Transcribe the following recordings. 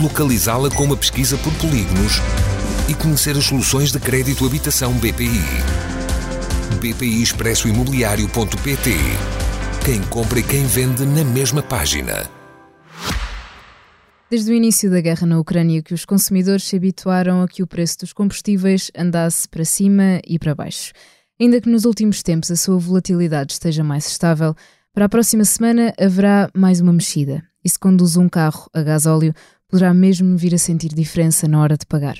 localizá-la com uma pesquisa por polígonos e conhecer as soluções de crédito habitação BPI. BPI Expresso Imobiliário.pt Quem compra e quem vende na mesma página. Desde o início da guerra na Ucrânia que os consumidores se habituaram a que o preço dos combustíveis andasse para cima e para baixo. Ainda que nos últimos tempos a sua volatilidade esteja mais estável, para a próxima semana haverá mais uma mexida. E se conduz um carro a gasóleo, poderá mesmo vir a sentir diferença na hora de pagar.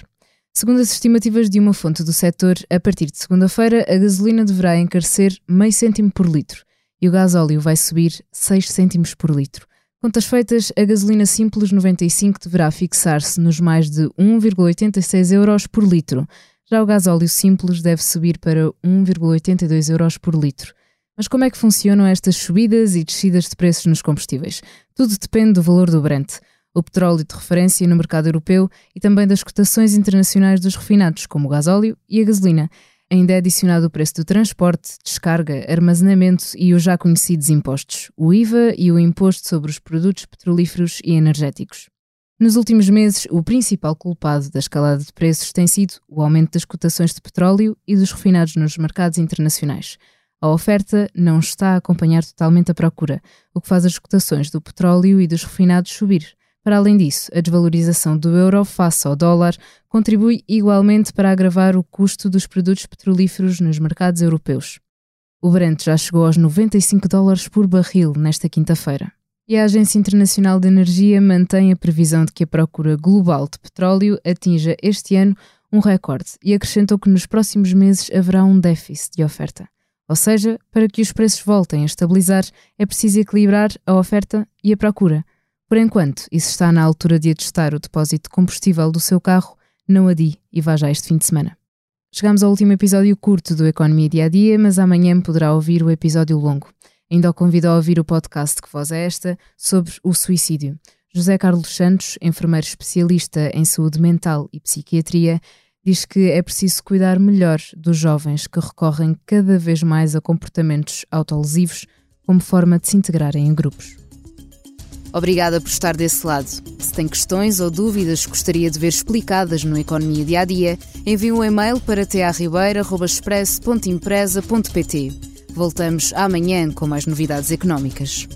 Segundo as estimativas de uma fonte do setor, a partir de segunda-feira a gasolina deverá encarecer meio cêntimo por litro e o gasóleo vai subir 6 cêntimos por litro. Contas feitas, a gasolina simples 95 deverá fixar-se nos mais de 1,86 euros por litro. Já o gasóleo simples deve subir para 1,82 euros por litro. Mas como é que funcionam estas subidas e descidas de preços nos combustíveis? Tudo depende do valor do Brent o petróleo de referência no mercado europeu e também das cotações internacionais dos refinados, como o gasóleo e a gasolina. Ainda é adicionado o preço do transporte, descarga, armazenamento e os já conhecidos impostos, o IVA e o imposto sobre os produtos petrolíferos e energéticos. Nos últimos meses, o principal culpado da escalada de preços tem sido o aumento das cotações de petróleo e dos refinados nos mercados internacionais. A oferta não está a acompanhar totalmente a procura, o que faz as cotações do petróleo e dos refinados subir. Para além disso, a desvalorização do euro face ao dólar contribui igualmente para agravar o custo dos produtos petrolíferos nos mercados europeus. O Brent já chegou aos 95 dólares por barril nesta quinta-feira. E a Agência Internacional de Energia mantém a previsão de que a procura global de petróleo atinja este ano um recorde e acrescentou que nos próximos meses haverá um déficit de oferta. Ou seja, para que os preços voltem a estabilizar, é preciso equilibrar a oferta e a procura por enquanto, e se está na altura de atestar o depósito de combustível do seu carro, não adie e vá já este fim de semana. Chegamos ao último episódio curto do Economia Dia a Dia, mas amanhã poderá ouvir o episódio longo. Ainda o convido a ouvir o podcast que voz é esta sobre o suicídio. José Carlos Santos, enfermeiro especialista em saúde mental e psiquiatria, diz que é preciso cuidar melhor dos jovens que recorrem cada vez mais a comportamentos autolesivos como forma de se integrarem em grupos. Obrigada por estar desse lado. Se tem questões ou dúvidas que gostaria de ver explicadas no Economia Dia a Dia, envie um e-mail para tearribeira.express.empresa.pt. Voltamos amanhã com mais novidades económicas.